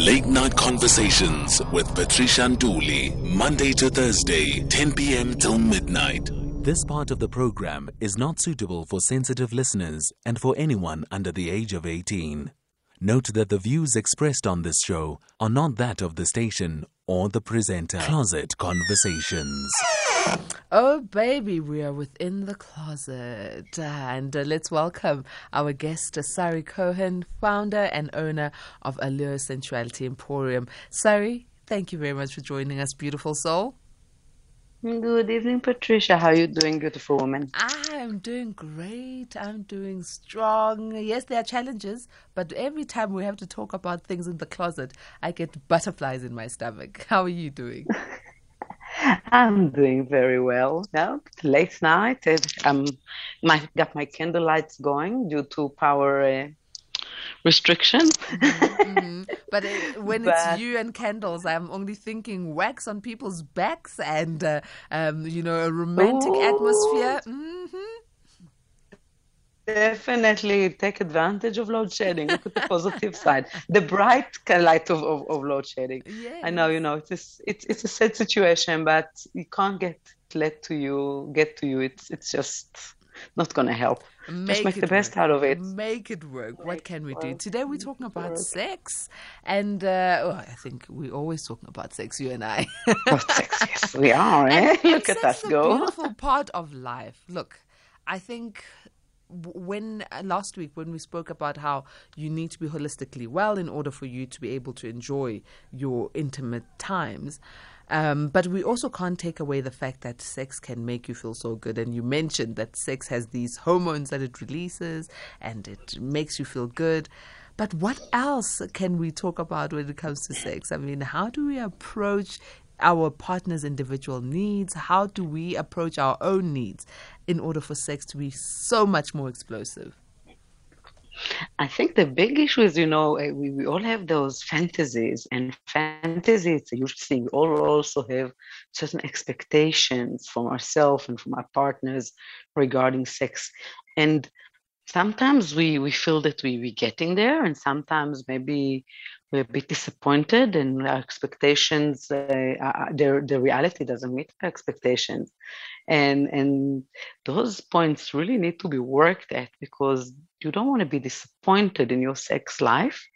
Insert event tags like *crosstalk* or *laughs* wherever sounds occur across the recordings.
Late Night Conversations with Patricia Nduli, Monday to Thursday, 10 p.m. till midnight. This part of the program is not suitable for sensitive listeners and for anyone under the age of 18. Note that the views expressed on this show are not that of the station or the presenter. Closet Conversations. Oh, baby, we are within the closet. And uh, let's welcome our guest, uh, Sari Cohen, founder and owner of Allure Sensuality Emporium. Sari, thank you very much for joining us, beautiful soul. Good evening, Patricia. How are you doing, beautiful woman? I'm doing great. I'm doing strong. Yes, there are challenges, but every time we have to talk about things in the closet, I get butterflies in my stomach. *laughs* How are you doing? *laughs* I'm doing very well. Now, late night, I'm my, got my candle lights going due to power uh, restrictions. mm-hmm. But uh, when but, it's you and candles, I'm only thinking wax on people's backs and, uh, um, you know, a romantic ooh. atmosphere. Mm-hmm. Definitely take advantage of load shedding. Look at the positive side, the bright light of, of, of load shedding. Yes. I know, you know, it's, it's it's a sad situation, but you can't get let to you get to you. It's it's just not going to help. Make Just make the best work. out of it. Make it work. Make what can we do? Today we're talking about sex, and uh, oh, I think we're always talking about sex. You and I. sex, yes, we *laughs* are. Eh? Look at us go. Beautiful *laughs* part of life. Look, I think when uh, last week when we spoke about how you need to be holistically well in order for you to be able to enjoy your intimate times um, but we also can't take away the fact that sex can make you feel so good. And you mentioned that sex has these hormones that it releases and it makes you feel good. But what else can we talk about when it comes to sex? I mean, how do we approach our partner's individual needs? How do we approach our own needs in order for sex to be so much more explosive? I think the big issue is, you know, eh, we, we all have those fantasies, and fantasy it's a huge thing. We all also have certain expectations from ourselves and from our partners regarding sex. And sometimes we, we feel that we, we're getting there, and sometimes maybe we're a bit disappointed and our expectations, uh, the, the reality doesn't meet our expectations. And, and those points really need to be worked at because you don't want to be disappointed in your sex life.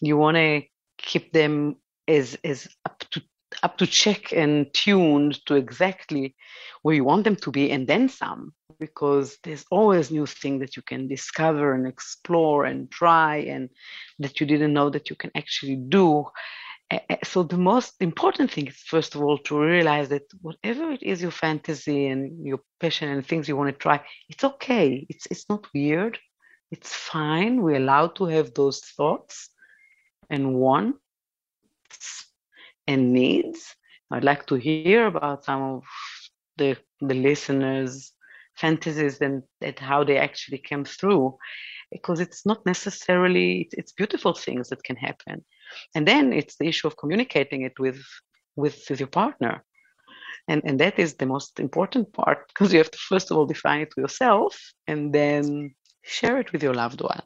You want to keep them as, as up to up to check and tuned to exactly where you want them to be and then some because there's always new things that you can discover and explore and try and that you didn't know that you can actually do. So the most important thing is first of all to realize that whatever it is your fantasy and your passion and things you want to try it's okay. It's it's not weird. It's fine. We're allowed to have those thoughts and wants and needs. I'd like to hear about some of the the listeners fantasies and, and how they actually came through because it's not necessarily it's beautiful things that can happen. And then it's the issue of communicating it with with, with your partner. And and that is the most important part because you have to first of all define it to yourself and then share it with your loved one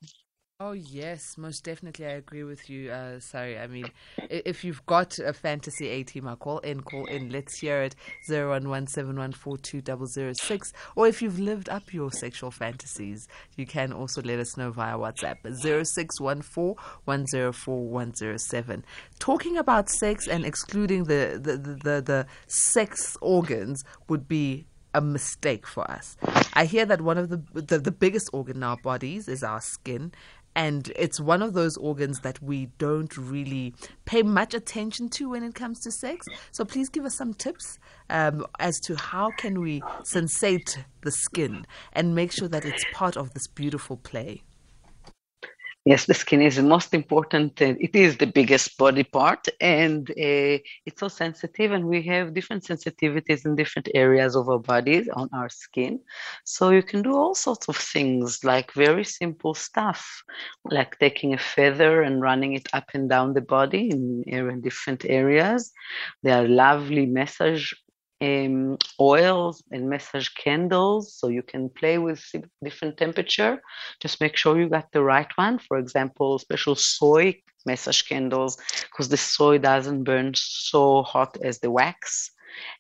Oh yes, most definitely. I agree with you. Uh, sorry, I mean, if you've got a fantasy A I call in, call in. Let's hear it. Zero one one seven one four two double zero six. Or if you've lived up your sexual fantasies, you can also let us know via WhatsApp zero six one four one zero four one zero seven. Talking about sex and excluding the the, the, the, the sex organs would be a mistake for us. I hear that one of the, the, the biggest organ in our bodies is our skin, and it's one of those organs that we don't really pay much attention to when it comes to sex. So please give us some tips um, as to how can we sensate the skin and make sure that it's part of this beautiful play. Yes, the skin is the most important. Uh, it is the biggest body part, and uh, it's so sensitive. And we have different sensitivities in different areas of our bodies on our skin. So you can do all sorts of things, like very simple stuff, like taking a feather and running it up and down the body in, in different areas. There are lovely massage um, oils and massage candles so you can play with different temperature. Just make sure you got the right one. For example special soy massage candles because the soy doesn't burn so hot as the wax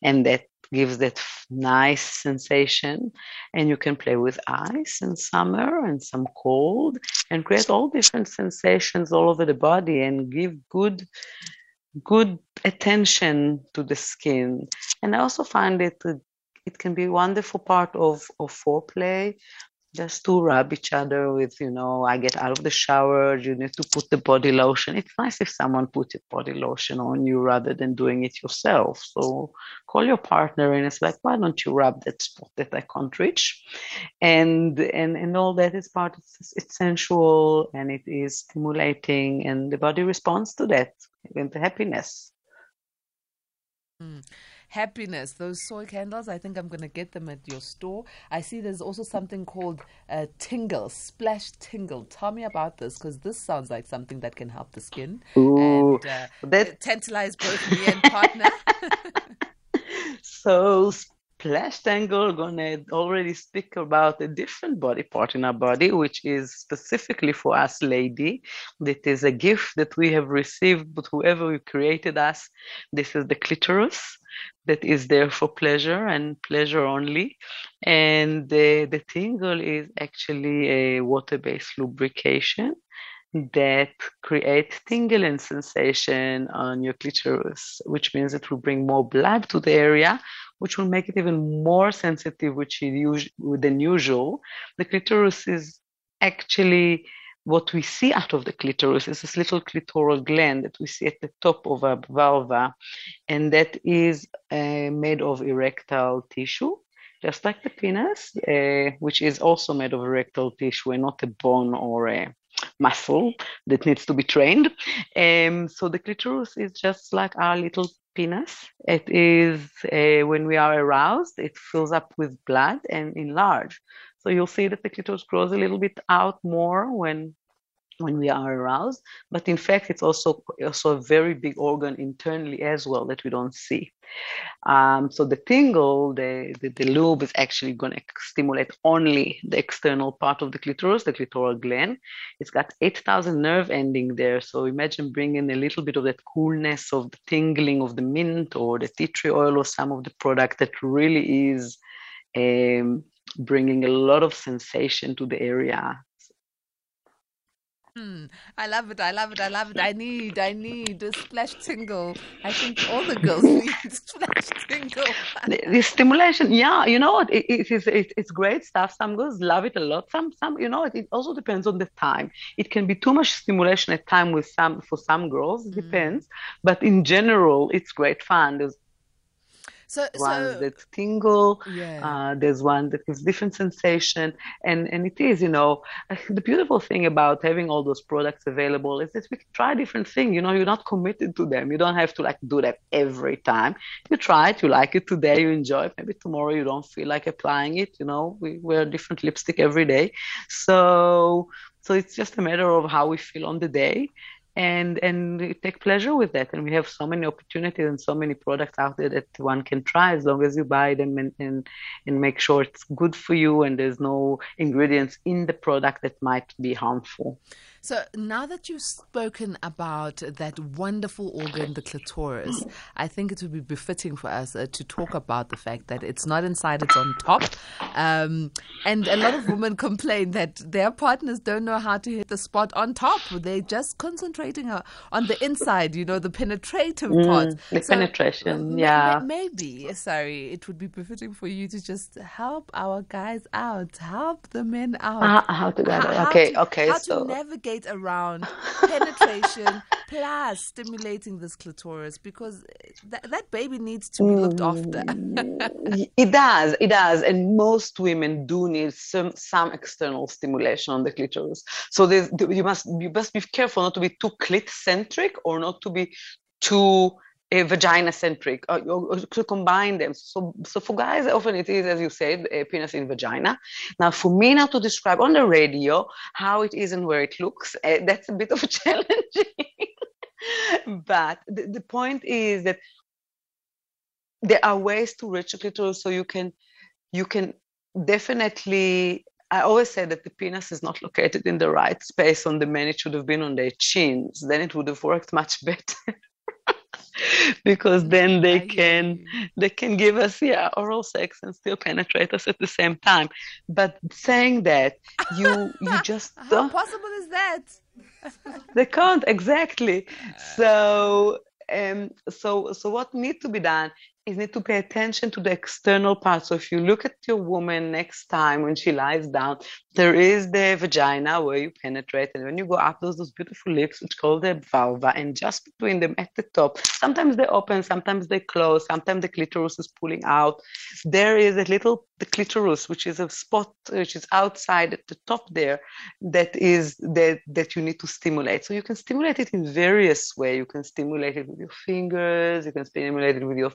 and that gives that nice sensation. And you can play with ice in summer and some cold and create all different sensations all over the body and give good good attention to the skin and i also find it uh, it can be a wonderful part of, of foreplay just to rub each other with, you know, I get out of the shower, you need to put the body lotion. It's nice if someone puts a body lotion on you rather than doing it yourself. So call your partner and it's like, why don't you rub that spot that I can't reach? And and and all that is part of it's sensual and it is stimulating and the body responds to that with happiness. Mm happiness. Those soy candles, I think I'm going to get them at your store. I see there's also something called uh, Tingle, Splash Tingle. Tell me about this because this sounds like something that can help the skin Ooh, and uh, that... tantalize both me and partner. *laughs* *laughs* so Splash Tingle gonna already speak about a different body part in our body, which is specifically for us lady. That is a gift that we have received, but whoever created us, this is the clitoris that is there for pleasure and pleasure only. And the, the tingle is actually a water-based lubrication that creates tingling sensation on your clitoris, which means it will bring more blood to the area, which will make it even more sensitive, which is than usual. The clitoris is actually what we see out of the clitoris is this little clitoral glans that we see at the top of a vulva, and that is uh, made of erectile tissue, just like the penis, uh, which is also made of erectile tissue and not a bone or a muscle that needs to be trained. Um, so the clitoris is just like our little penis. It is uh, when we are aroused, it fills up with blood and enlarge. So you'll see that the clitoris grows a little bit out more when when we are aroused, but in fact, it's also also a very big organ internally as well that we don't see. Um, so the tingle, the, the, the lube is actually going to stimulate only the external part of the clitoris, the clitoral glans. It's got 8,000 nerve ending there. So imagine bringing a little bit of that coolness of the tingling of the mint or the tea tree oil or some of the product that really is um, bringing a lot of sensation to the area. Hmm. I love it. I love it. I love it. I need, I need a splash tingle. I think all the girls *laughs* need splash tingle. the, the, stimulation, yeah, you know what? It, it is, it, it's great stuff. Some girls love it a lot. Some, some, you know, it, it also depends on the time. It can be too much stimulation at time with some, for some girls. It mm. depends. But in general, it's great fun. There's so, ones so, that tingle. Yeah. Uh, there's one that gives different sensation, and and it is, you know, the beautiful thing about having all those products available is that we can try different things. You know, you're not committed to them. You don't have to like do that every time. You try it, you like it today, you enjoy it. Maybe tomorrow you don't feel like applying it. You know, we wear different lipstick every day, so so it's just a matter of how we feel on the day and and take pleasure with that. And we have so many opportunities and so many products out there that one can try as long as you buy them and and, and make sure it's good for you and there's no ingredients in the product that might be harmful so now that you've spoken about that wonderful organ, the clitoris, I think it would be befitting for us uh, to talk about the fact that it's not inside, it's on top. Um, and a lot of women *laughs* complain that their partners don't know how to hit the spot on top. They're just concentrating uh, on the inside, you know, the penetrative mm, part. The so, penetration, yeah. Maybe, Sari, it would be befitting for you to just help our guys out, help the men out. Uh, how to it? Okay, to, okay. How so. to navigate around *laughs* penetration plus stimulating this clitoris because th- that baby needs to be looked after. Mm, *laughs* it does, it does, and most women do need some some external stimulation on the clitoris. So you must you must be careful not to be too clit centric or not to be too a vagina centric uh, to combine them so so for guys often it is as you said a penis in vagina now for me now to describe on the radio how it is and where it looks uh, that's a bit of a *laughs* challenge but the, the point is that there are ways to reach the clitoris so you can you can definitely I always say that the penis is not located in the right space on the men. It should have been on their chins. Then it would have worked much *laughs* better. *laughs* because then they can they can give us yeah oral sex and still penetrate us at the same time. But saying that you *laughs* you just how possible is that? *laughs* They can't exactly. So um so so what needs to be done is need to pay attention to the external part. So if you look at your woman next time when she lies down, there is the vagina where you penetrate, and when you go up, there's those beautiful lips, which call the vulva, and just between them at the top, sometimes they open, sometimes they close, sometimes the clitoris is pulling out. There is a little the clitoris, which is a spot which is outside at the top there, that is that that you need to stimulate. So you can stimulate it in various ways. You can stimulate it with your fingers, you can stimulate it with your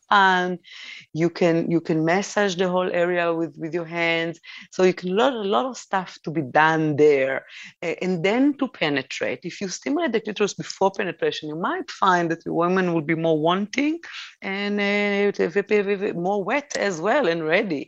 you can you can massage the whole area with with your hands. So you can learn a lot of stuff to be done there. And then to penetrate. If you stimulate the clitoris before penetration you might find that the woman will be more wanting and uh, more wet as well and ready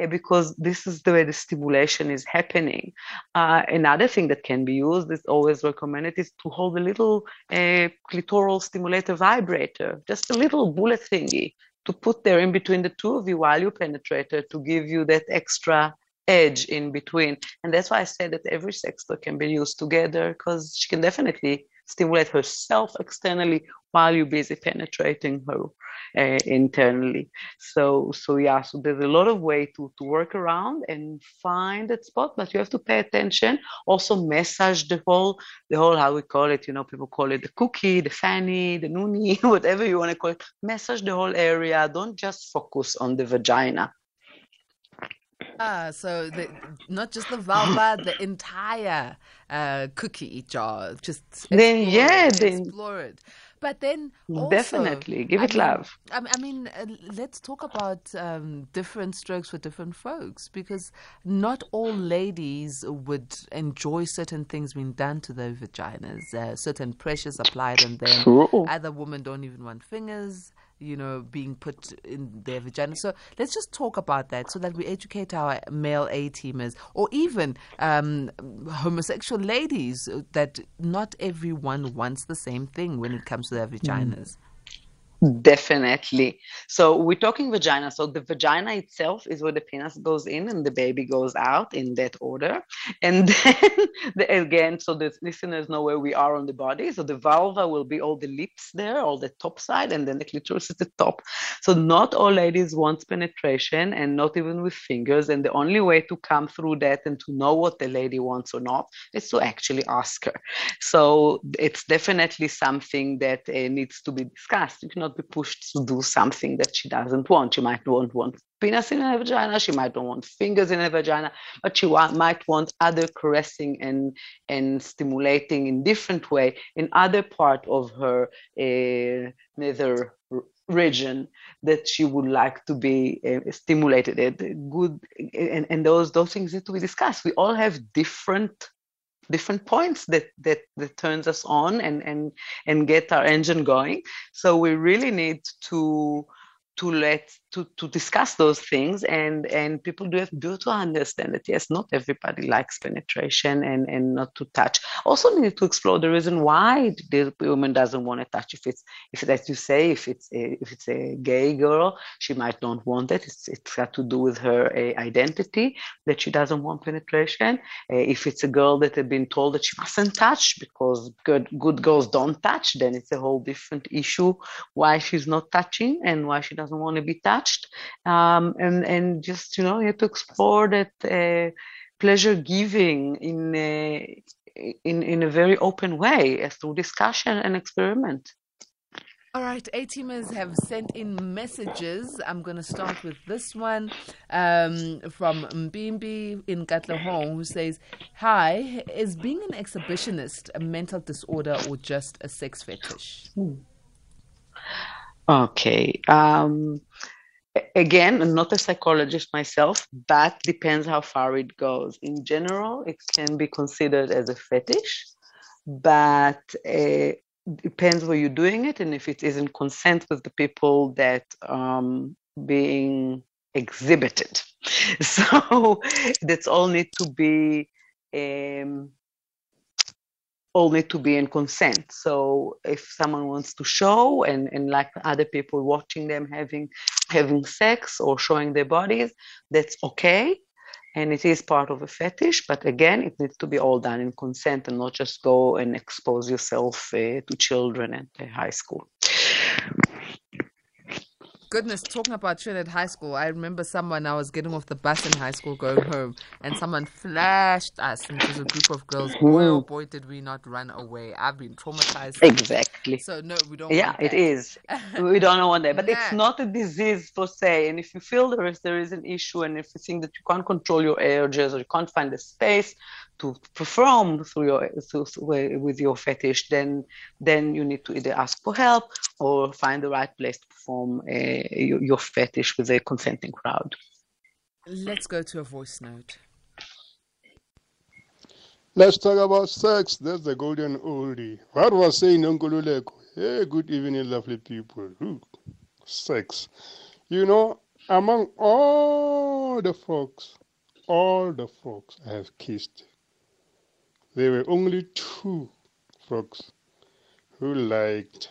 uh, because this is the way the stimulation is happening. Uh, another thing that can be used is always recommended is to hold a little uh, clitoral stimulator vibrator, just a little bullet thingy to put there in between the two of you while you penetrate her to give you that extra edge in between. And that's why I say that every sex toy can be used together because she can definitely stimulate herself externally while you're busy penetrating her uh, internally. So, so yeah, so there's a lot of way to, to work around and find that spot, but you have to pay attention. Also massage the whole, the whole, how we call it, you know, people call it the cookie, the fanny, the noonie, *laughs* whatever you want to call it. Massage the whole area. Don't just focus on the vagina. Ah, so the, not just the vulva, the entire uh, cookie jar. Just then, yeah, it, then explore it. But then also, definitely give it I mean, love. I mean, uh, let's talk about um, different strokes for different folks because not all ladies would enjoy certain things being done to their vaginas. Uh, certain pressures applied on them. True. Other women don't even want fingers you know, being put in their vagina. So let's just talk about that so that we educate our male A teamers or even um, homosexual ladies that not everyone wants the same thing when it comes to their vaginas. Mm. Definitely. So we're talking vagina. So the vagina itself is where the penis goes in and the baby goes out in that order. And *laughs* then the, again, so the listeners know where we are on the body. So the vulva will be all the lips there, all the top side, and then the clitoris is the top. So not all ladies want penetration and not even with fingers. And the only way to come through that and to know what the lady wants or not is to actually ask her. So it's definitely something that uh, needs to be discussed. You cannot be pushed to do something that she doesn't want. She might not want penis in her vagina. She might not want fingers in her vagina, but she wa- might want other caressing and and stimulating in different way in other part of her uh, nether region that she would like to be uh, stimulated at good and, and those those things need to be discussed we all have different different points that that that turns us on and and and get our engine going. So we really need to to let to, to discuss those things and and people do have do to understand that yes not everybody likes penetration and and not to touch. Also need to explore the reason why the woman doesn't want to touch. If it's if as you say if it's a, if it's a gay girl she might not want it it's, it's got to do with her uh, identity that she doesn't want penetration. Uh, if it's a girl that had been told that she mustn't touch because good good girls don't touch then it's a whole different issue why she's not touching and why she doesn't want to be touched um, and and just you know you have to explore that uh, pleasure giving in a, in in a very open way as through discussion and experiment. All right, A teamers have sent in messages. I'm going to start with this one um, from Mbimbi in Katlehong, who says, Hi, is being an exhibitionist a mental disorder or just a sex fetish? Hmm. Okay. Um, again, I'm not a psychologist myself, but depends how far it goes. In general, it can be considered as a fetish, but uh, depends where you're doing it and if it isn't consent with the people that um, being exhibited. *laughs* So that's all need to be um, all need to be in consent. So if someone wants to show and, and like other people watching them having having sex or showing their bodies, that's okay. And it is part of a fetish, but again, it needs to be all done in consent and not just go and expose yourself uh, to children at high school goodness, talking about Trinidad High School, I remember someone, I was getting off the bus in high school going home, and someone flashed us, and it was a group of girls. Boy, oh boy, did we not run away. I've been traumatized. Exactly. So, no, we don't Yeah, it is. we don't want that. But yeah. it's not a disease per se. And if you feel there is, there is an issue, and if you think that you can't control your urges or you can't find the space to perform through your through, with your fetish, then then you need to either ask for help or find the right place to perform uh, your, your fetish with a consenting crowd. Let's go to a voice note. Let's talk about sex. That's the golden oldie. What was saying Nkululeko? Hey, good evening, lovely people. Ooh, sex. You know, among all the folks, all the folks I have kissed, there were only two folks who liked,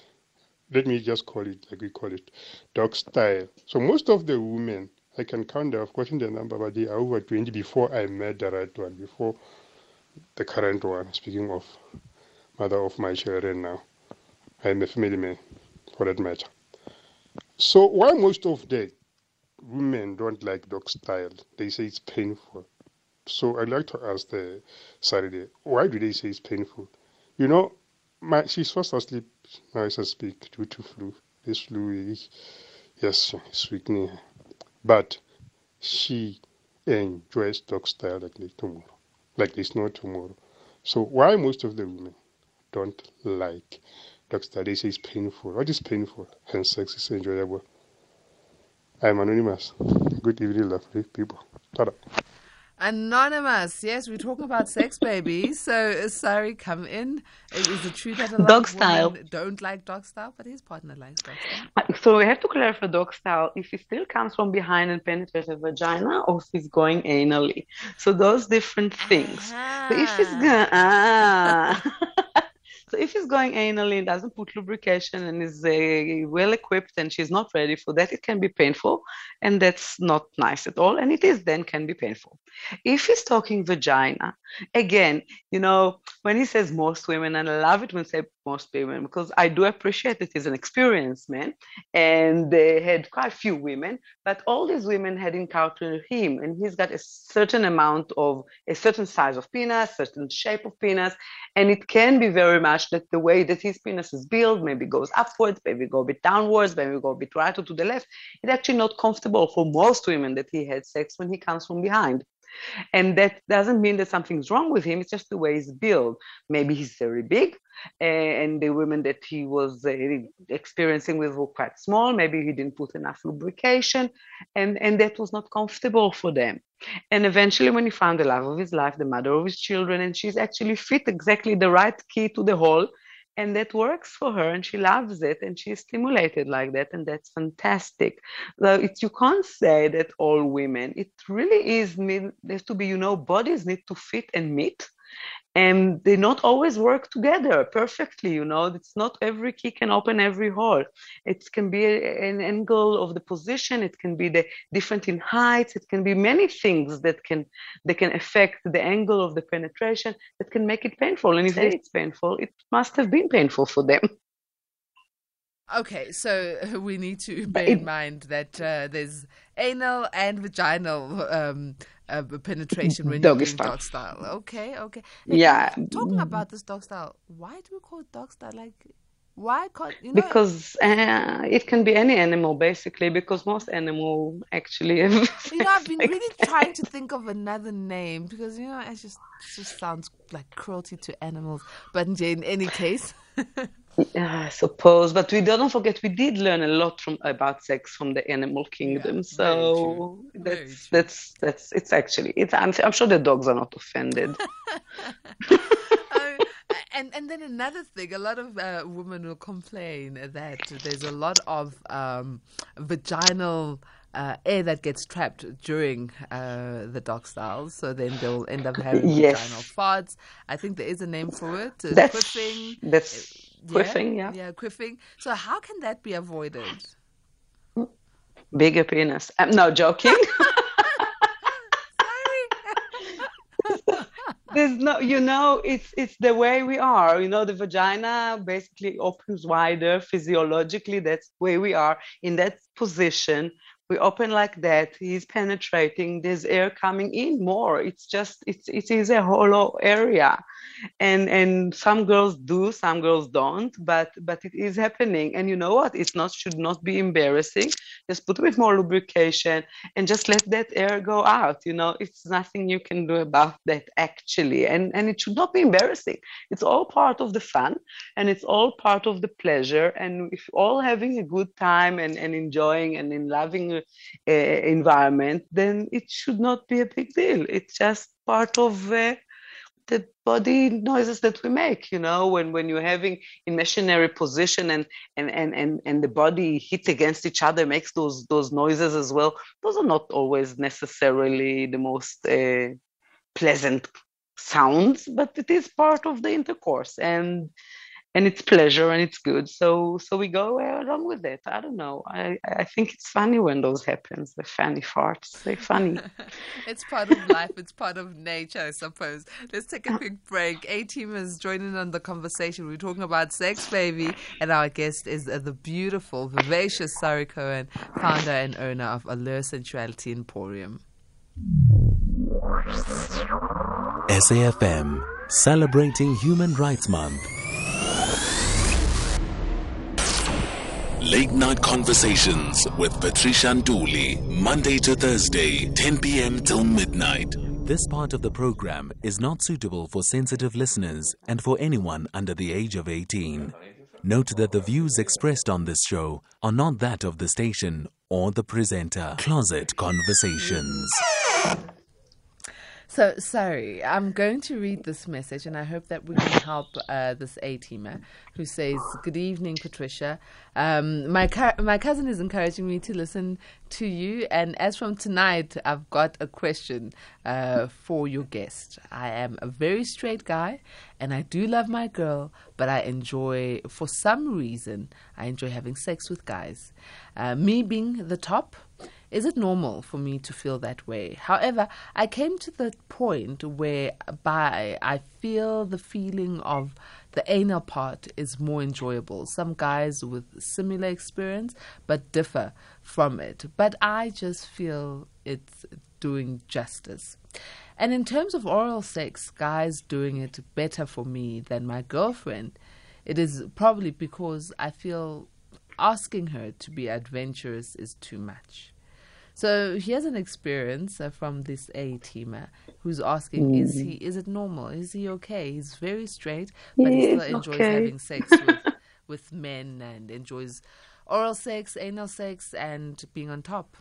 let me just call it like we call it, dog style. So most of the women, I can count, I've gotten the number, but they are over 20 before I met the right one, before the current one. Speaking of mother of my children now, I'm a family man for that matter. So why most of the women don't like dog style? They say it's painful. So I'd like to ask the Saturday, why do they say it's painful? You know, my she's fast asleep now as I speak due to flu. This flu is, yes, it's weakening. But she enjoys dog style like tomorrow. Like there's no tomorrow. So why most of the women don't like dog style? They say it's painful. What is painful? And sex is enjoyable. I'm anonymous. Good evening, lovely people. Ta-da. Anonymous, yes, we're talking about sex, baby. So, Sari, come in. Is it true that a lot dog of style. don't like dog style, but his partner likes dog style? Uh, so we have to clarify dog style if he still comes from behind and penetrates the vagina, or if he's going anally. So those different things. Uh-huh. So if he's going, ah. *laughs* So if he's going anally and doesn't put lubrication and is uh, well equipped and she's not ready for that, it can be painful, and that's not nice at all. And it is then can be painful. If he's talking vagina, again, you know, when he says most women, and I love it when say most women because I do appreciate that he's an experienced man, and they had quite a few women, but all these women had encountered him, and he's got a certain amount of a certain size of penis, certain shape of penis, and it can be very much that the way that his penis is built maybe goes upwards, maybe go a bit downwards, maybe go a bit right or to the left. It's actually not comfortable for most women that he had sex when he comes from behind. And that doesn't mean that something's wrong with him. It's just the way he's built. Maybe he's very big, and the women that he was uh, experiencing with were quite small. Maybe he didn't put enough lubrication, and, and that was not comfortable for them. And eventually, when he found the love of his life, the mother of his children, and she's actually fit exactly the right key to the hole, and that works for her and she loves it and she's stimulated like that and that's fantastic. So it's you can't say that all women it really is need there's to be you know bodies need to fit and meet and they not always work together perfectly you know. It's not every key can open every hole. It can be an angle of the position. It can be the different in height it can be many things that can that can affect the angle of the penetration that can make it painful. And if it's painful it must have been painful for them. Okay, so we need to bear in mind that uh, there's anal and vaginal um, uh, penetration when dog you're style. dog style. Okay, okay. Yeah. Talking about this dog style, why do we call it dog style? Like, why can't you know? because uh, it can be any animal basically because most animal actually *laughs* you know, I've been really *laughs* trying to *laughs* think of another name because you know it just it just sounds like cruelty to animals. But in any case. Yeah, I suppose, but we don't forget we did learn a lot from about sex from the animal kingdom. Yeah, so that's that's that's it's actually it's. I'm, I'm sure the dogs are not offended. Um, *laughs* and and then another thing, a lot of uh, women will complain that there's a lot of um, vaginal. Uh, air that gets trapped during uh, the dog styles, so then they'll end up having Yes. vaginal farts. I think there is a name for it. That's that's queefing, yeah. Yeah, queefing. So how can that be avoided? Bigger penis. I'm no joking. *laughs* *laughs* There's no, you know, it's it's the way we are. You know, the vagina basically opens wider physiologically. That's where we are in that position. We open like that. He's penetrating. There's air coming in more. It's just it's it is a hollow area, and and some girls do, some girls don't. But but it is happening. And you know what? It's not should not be embarrassing. Just put a bit more lubrication and just let that air go out. You know, it's nothing you can do about that actually. And and it should not be embarrassing. It's all part of the fun and it's all part of the pleasure. And if all having a good time and, and enjoying and in loving uh, environment, then it should not be a big deal. It's just part of uh, the body noises that we make you know when when you're having in missionary position and and and and, and the body hit against each other makes those those noises as well those are not always necessarily the most uh, pleasant sounds but it is part of the intercourse and and it's pleasure and it's good so so we go along with it i don't know i i think it's funny when those happens the funny farts they're funny *laughs* it's part of life. It's part of nature, I suppose. Let's take a quick break. A team is joining on the conversation. We're talking about sex, baby, and our guest is uh, the beautiful, vivacious Sari Cohen, founder and owner of Allure Sensuality Emporium. SAFM, celebrating Human Rights Month. Late Night Conversations with Patricia Nduli, Monday to Thursday, 10 p.m. till midnight. This part of the program is not suitable for sensitive listeners and for anyone under the age of 18. Note that the views expressed on this show are not that of the station or the presenter. Closet Conversations. So, Sari, I'm going to read this message and I hope that we can help uh, this A teamer who says, Good evening, Patricia. Um, my, cu- my cousin is encouraging me to listen to you, and as from tonight, I've got a question uh, for your guest. I am a very straight guy and I do love my girl, but I enjoy, for some reason, I enjoy having sex with guys. Uh, me being the top, is it normal for me to feel that way? However, I came to the point where by I feel the feeling of the anal part is more enjoyable. Some guys with similar experience but differ from it. But I just feel it's doing justice. And in terms of oral sex, guys doing it better for me than my girlfriend, it is probably because I feel asking her to be adventurous is too much. So he has an experience uh, from this A teamer who's asking, is he is it normal? Is he okay? He's very straight, but he still enjoys okay. having sex *laughs* with, with men and enjoys oral sex, anal sex, and being on top.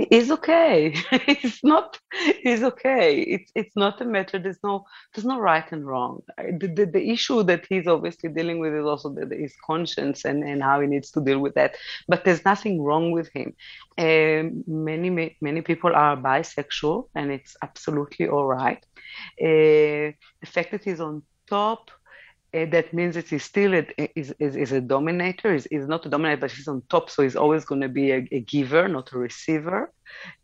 It's okay. *laughs* It's not. It's okay. It's it's not a matter. There's no there's no right and wrong. The, the, the issue that he's obviously dealing with is also the, his conscience and, and how he needs to deal with that. But there's nothing wrong with him. Um, many ma- many people are bisexual, and it's absolutely all right. Uh, the fact that he's on top uh, that means that he's still a, is, is, is a dominator. He's, he's not a dominator, but he's on top, so he's always going to be a, a giver, not a receiver.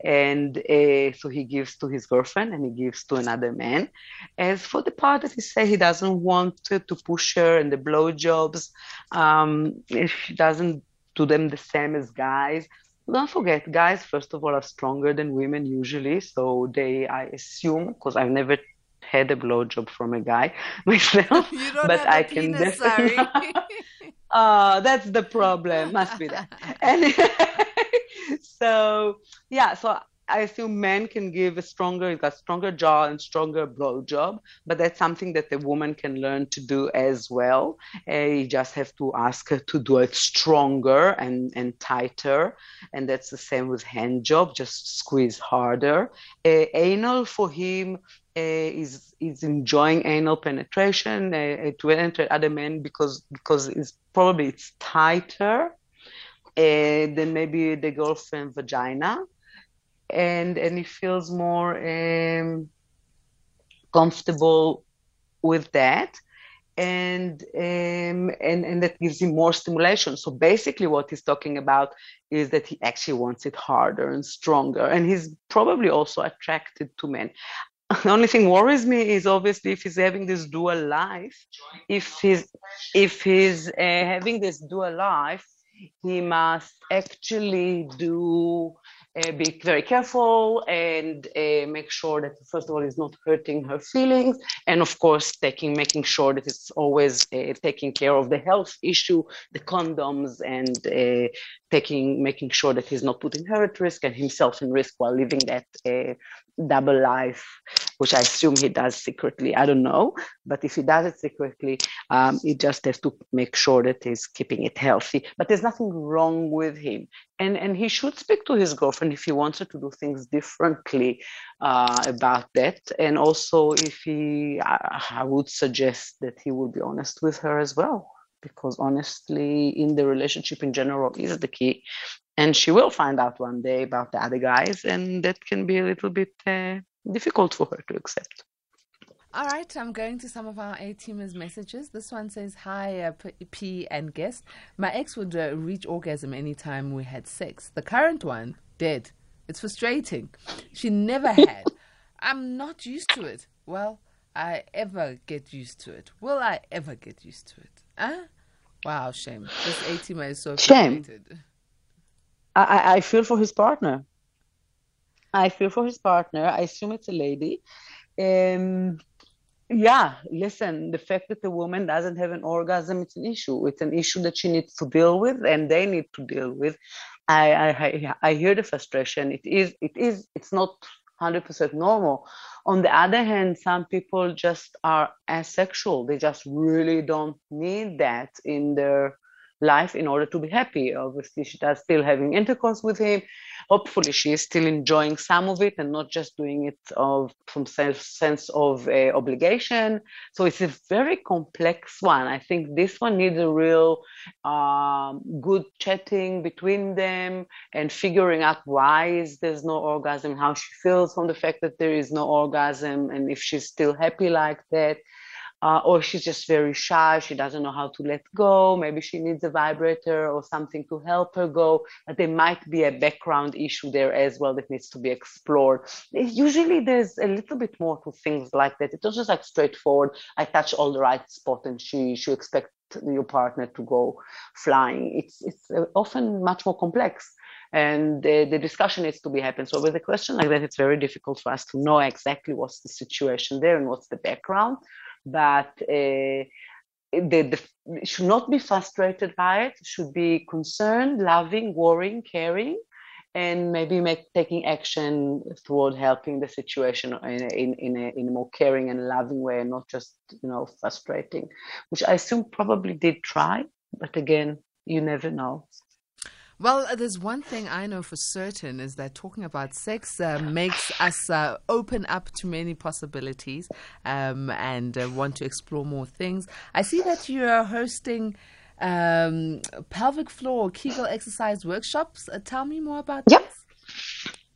And uh, so he gives to his girlfriend and he gives to another man. As for the part that he say he doesn't want to, to push her and the blowjobs, um, if he doesn't do them the same as guys. Don't forget, guys, first of all, are stronger than women usually. So they, I assume, because I've never had a blowjob from a guy *laughs* myself, You don't but I can penis, definitely. Oh, *laughs* that's the problem. Must be that. *laughs* And so, yeah, so I assume men can give a stronger, he's got stronger jaw and stronger blowjob, but that's something that the woman can learn to do as well. Uh, you just have to ask her to do it stronger and, and tighter. And that's the same with hand job, just squeeze harder. Uh, anal for him is is enjoying anal penetration uh, to enter other men because because it's probably it's tighter uh, than maybe the girlfriend vagina, and and he feels more um, comfortable with that and um, and and that gives him more stimulation. So basically, what he's talking about is that he actually wants it harder and stronger, and he's probably also attracted to men. *laughs* The only thing worries me is obviously if he's having this dual life, if he's if he's uh, having this dual life, he must actually do uh, be very careful and uh, make sure that first of all he's not hurting her feelings and of course taking making sure that it's always uh, taking care of the health issue the condoms and uh, taking making sure that he's not putting her at risk and himself in risk while living that uh, double life which i assume he does secretly. I don't know. But if he does it secretly um, he just has to make sure that he's keeping it healthy. But there's nothing wrong with him. And and he should speak to his girlfriend if he wants her to do things differently uh, about that. And also if he I, I would suggest that he would be honest with her as well. Because honestly in the relationship in general is the key and she will find out one day about the other guys and that can be a little bit uh, difficult for her to accept all right, I'm going to some of our A teamers' messages. This one says, Hi, uh, P and guest. My ex would uh, reach orgasm anytime we had sex. The current one, dead. It's frustrating. She never *laughs* had. I'm not used to it. Well, I ever get used to it. Will I ever get used to it? Huh? Wow, shame. This A teamer is so shame. I, I feel for his partner. I feel for his partner. I assume it's a lady. Um, yeah, listen, the fact that the woman doesn't have an orgasm, it's an issue. It's an issue that she needs to deal with and they need to deal with. I, I, I hear the frustration. It is, it is, it's not 100% normal. On the other hand, some people just are asexual. They just really don't need that in their life in order to be happy. Obviously, she does still having intercourse with him. Hopefully, she is still enjoying some of it and not just doing it of from sense sense of uh, obligation. So it's a very complex one. I think this one needs a real um, good chatting between them and figuring out why is there's no orgasm, how she feels from the fact that there is no orgasm, and if she's still happy like that uh, or she's just very shy. She doesn't know how to let go. Maybe she needs a vibrator or something to help her go. But there might be a background issue there as well that needs to be explored. Usually there's a little bit more to things like that. It's not just like straightforward. I touch all the right spot and she, she expects your partner to go flying. It's, it's often much more complex and the, the, discussion needs to be happen. So with a question like that, it's very difficult for us to know exactly what's the situation there and what's the background but uh, should not be frustrated by it, should be concerned, loving, worrying, caring, and maybe make taking action toward helping the situation in in, in, a, in a more caring and loving way, and not just you know frustrating, which I assume probably did try, but again, you never know. Well, uh, there's one thing I know for certain is that talking about sex uh, makes us uh, open up to many possibilities um, and uh, want to explore more things. I see that you are hosting um, pelvic floor Kegel exercise workshops. Uh, tell me more about yep.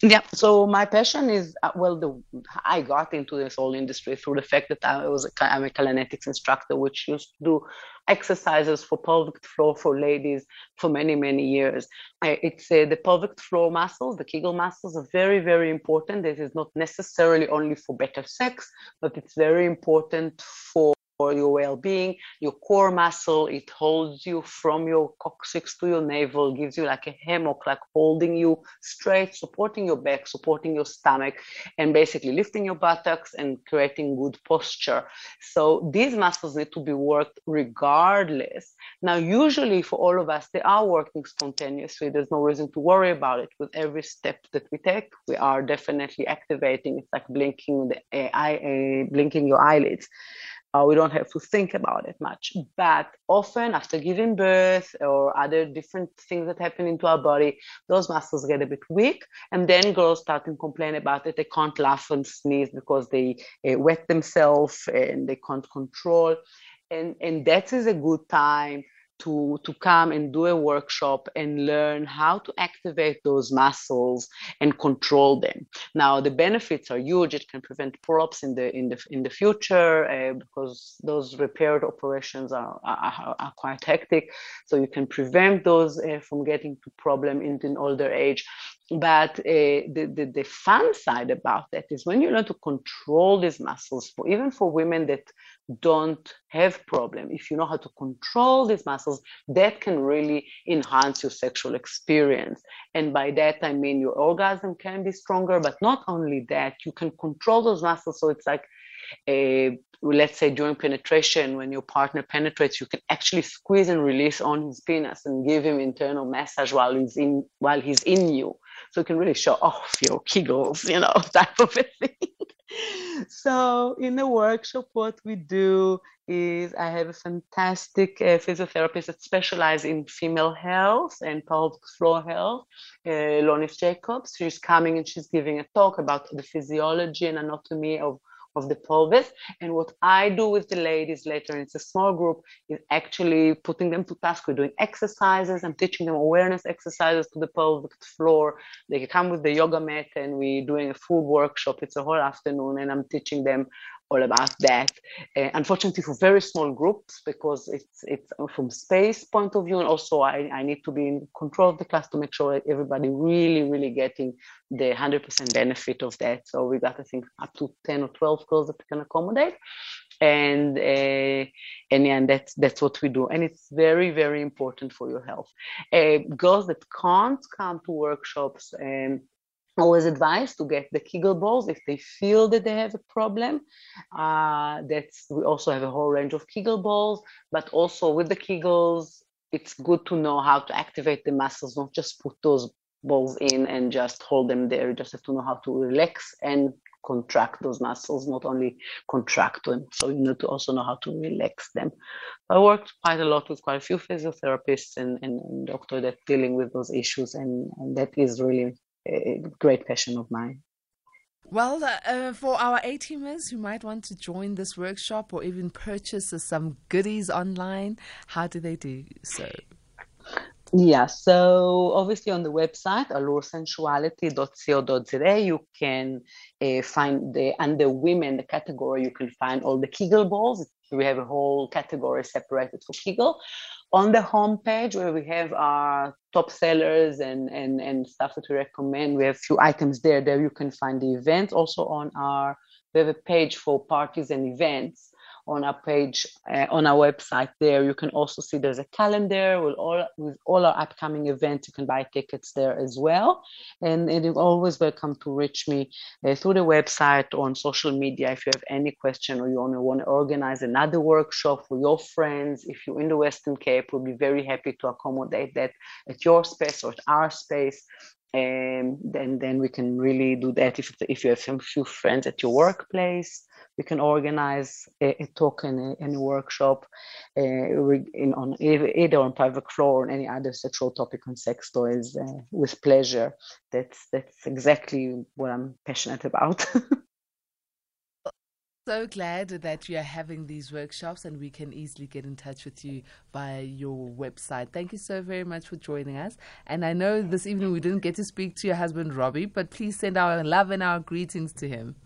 Yeah, so my passion is uh, well, the I got into this whole industry through the fact that I was a, I'm a Callanetics instructor, which used to do exercises for pelvic floor for ladies for many many years. It's uh, the pelvic floor muscles, the Kegel muscles, are very very important. This is not necessarily only for better sex, but it's very important for for your well-being your core muscle it holds you from your coccyx to your navel gives you like a hammock like holding you straight supporting your back supporting your stomach and basically lifting your buttocks and creating good posture. So these muscles need to be worked regardless. Now usually for all of us they are working spontaneously. There's no reason to worry about it. With every step that we take we are definitely activating. It's like blinking the eye, uh, blinking your eyelids Uh, we don't have to think about it much. But often after giving birth or other different things that happen into our body, those muscles get a bit weak. And then girls start to complain about it. They can't laugh and sneeze because they uh, wet themselves and they can't control. And, and that is a good time to, to come and do a workshop and learn how to activate those muscles and control them. Now, the benefits are huge. It can prevent prolapse in the in the in the future uh, because those repaired operations are, are, are quite hectic. So you can prevent those uh, from getting to problem in an older age but uh, the, the, the fun side about that is when you learn to control these muscles for even for women that don't have problem. If you know how to control these muscles that can really enhance your sexual experience. And by that i mean your orgasm can be stronger but not only that you can control those muscles. So it's like a, let's say during penetration. When your partner penetrates you can actually squeeze and release on his penis and give him internal massage while he's in while he's in you. So you can really show off your kegels you know *laughs* type of a thing so in the workshop what we do is i have a fantastic uh, physiotherapist that specializes in female health and pelvic floor health uh, lonis jacobs. She's coming and she's giving a talk about the physiology and anatomy of of the pelvis. And what I do with the ladies later, it's a small group, is actually putting them to task. We're doing exercises. I'm teaching them awareness exercises to the pelvic floor. They come with the yoga mat, and we're doing a full workshop. It's a whole afternoon, and I'm teaching them all about that. Uh, unfortunately, for very small groups, because it's it's from space point of view, and also I, I need to be in control of the class to make sure everybody really, really getting the 100% benefit of that. So we got, I think, up to 10 or 12 girls that we can accommodate. And uh, and yeah, and that's that's what we do, and it's very very important for your health. Uh, girls that can't come to workshops and always advise to get the Kegel balls if they feel that they have a problem. Uh, that's we also have a whole range of Kegel balls, but also with the Kegels, it's good to know how to activate the muscles, not just put those balls in and just hold them there. You just have to know how to relax and contract those muscles, not only contract them. So you need to also know how to relax them. I worked quite a lot with quite a few physiotherapists and, and, and doctors that dealing with those issues, and, and that is really a great passion of mine. Well, uh, uh, for our A teamers who might want to join this workshop or even purchase some goodies online, how do they do so? Yeah, so obviously on the website alluresensuality.co.za you can uh, find the under women the category you can find all the Kegel balls. We have a whole category separated for Kegel on the homepage where we have our top sellers and, and, and stuff that we recommend, we have a few items there. There you can find the events. Also on our, we have a page for parties and events on our page uh, on our website there. You can also see there's a calendar with all with all our upcoming events. You can buy tickets there as well. And, and you're always welcome to reach me uh, through the website or on social media if you have any question or you want to, want to organize another workshop for your friends. If you're in the western cape we'll be very happy to accommodate that at your space or at our space. And then then we can really do that if if you have some few friends at your workplace we can organize a, a talk and a, and a workshop uh, in, on either on pelvic floor or any other sexual topic on sex toys uh, with pleasure. That's that's exactly what I'm passionate about. *laughs* so glad that you are having these workshops and we can easily get in touch with you via your website. Thank you so very much for joining us. And I know this evening we didn't get to speak to your husband, Robbie, but please send our love and our greetings to him.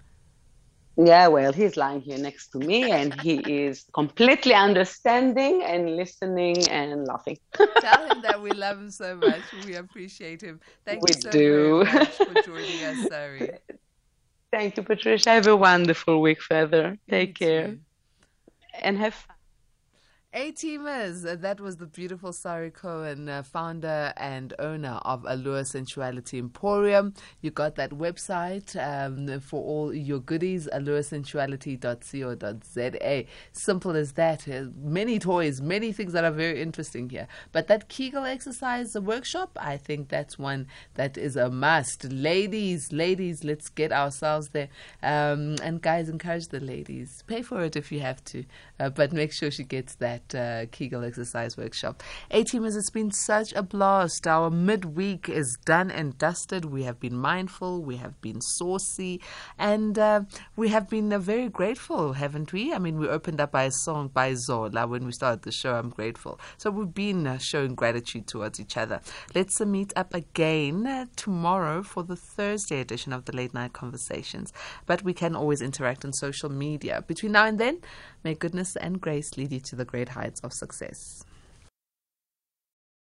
Yeah, well, he's lying here next to me and he is completely understanding and listening and laughing. *laughs* Tell him that we love him so much. We appreciate him. Thank we you so do. much for *laughs* joining us, Sari. Thank you, Patricia. Have a wonderful week further. Take you care. Too. And have fun. A teamers, uh, that was the beautiful Sari Cohen, uh, founder and owner of Allure Sensuality Emporium. You got that website um, for all your goodies, alluresensuality.co.za. Simple as that. Uh, many toys, many things that are very interesting here. But that Kegel exercise workshop, I think that's one that is a must. Ladies, ladies, let's get ourselves there. Um, and guys, encourage the ladies. Pay for it if you have to, uh, but make sure she gets that uh, Kegel exercise workshop. A teamers, it's been such a blast. Our midweek is done and dusted. We have been mindful, we have been saucy, and uh, we have been uh, very grateful, haven't we? I mean, we opened up by a song by Zola when we started the show. I'm grateful. So we've been uh, showing gratitude towards each other. Let's uh, meet up again uh, tomorrow for the Thursday edition of the Late Night Conversations. But we can always interact on social media. Between now and then, may goodness and grace lead you to the great heights of success.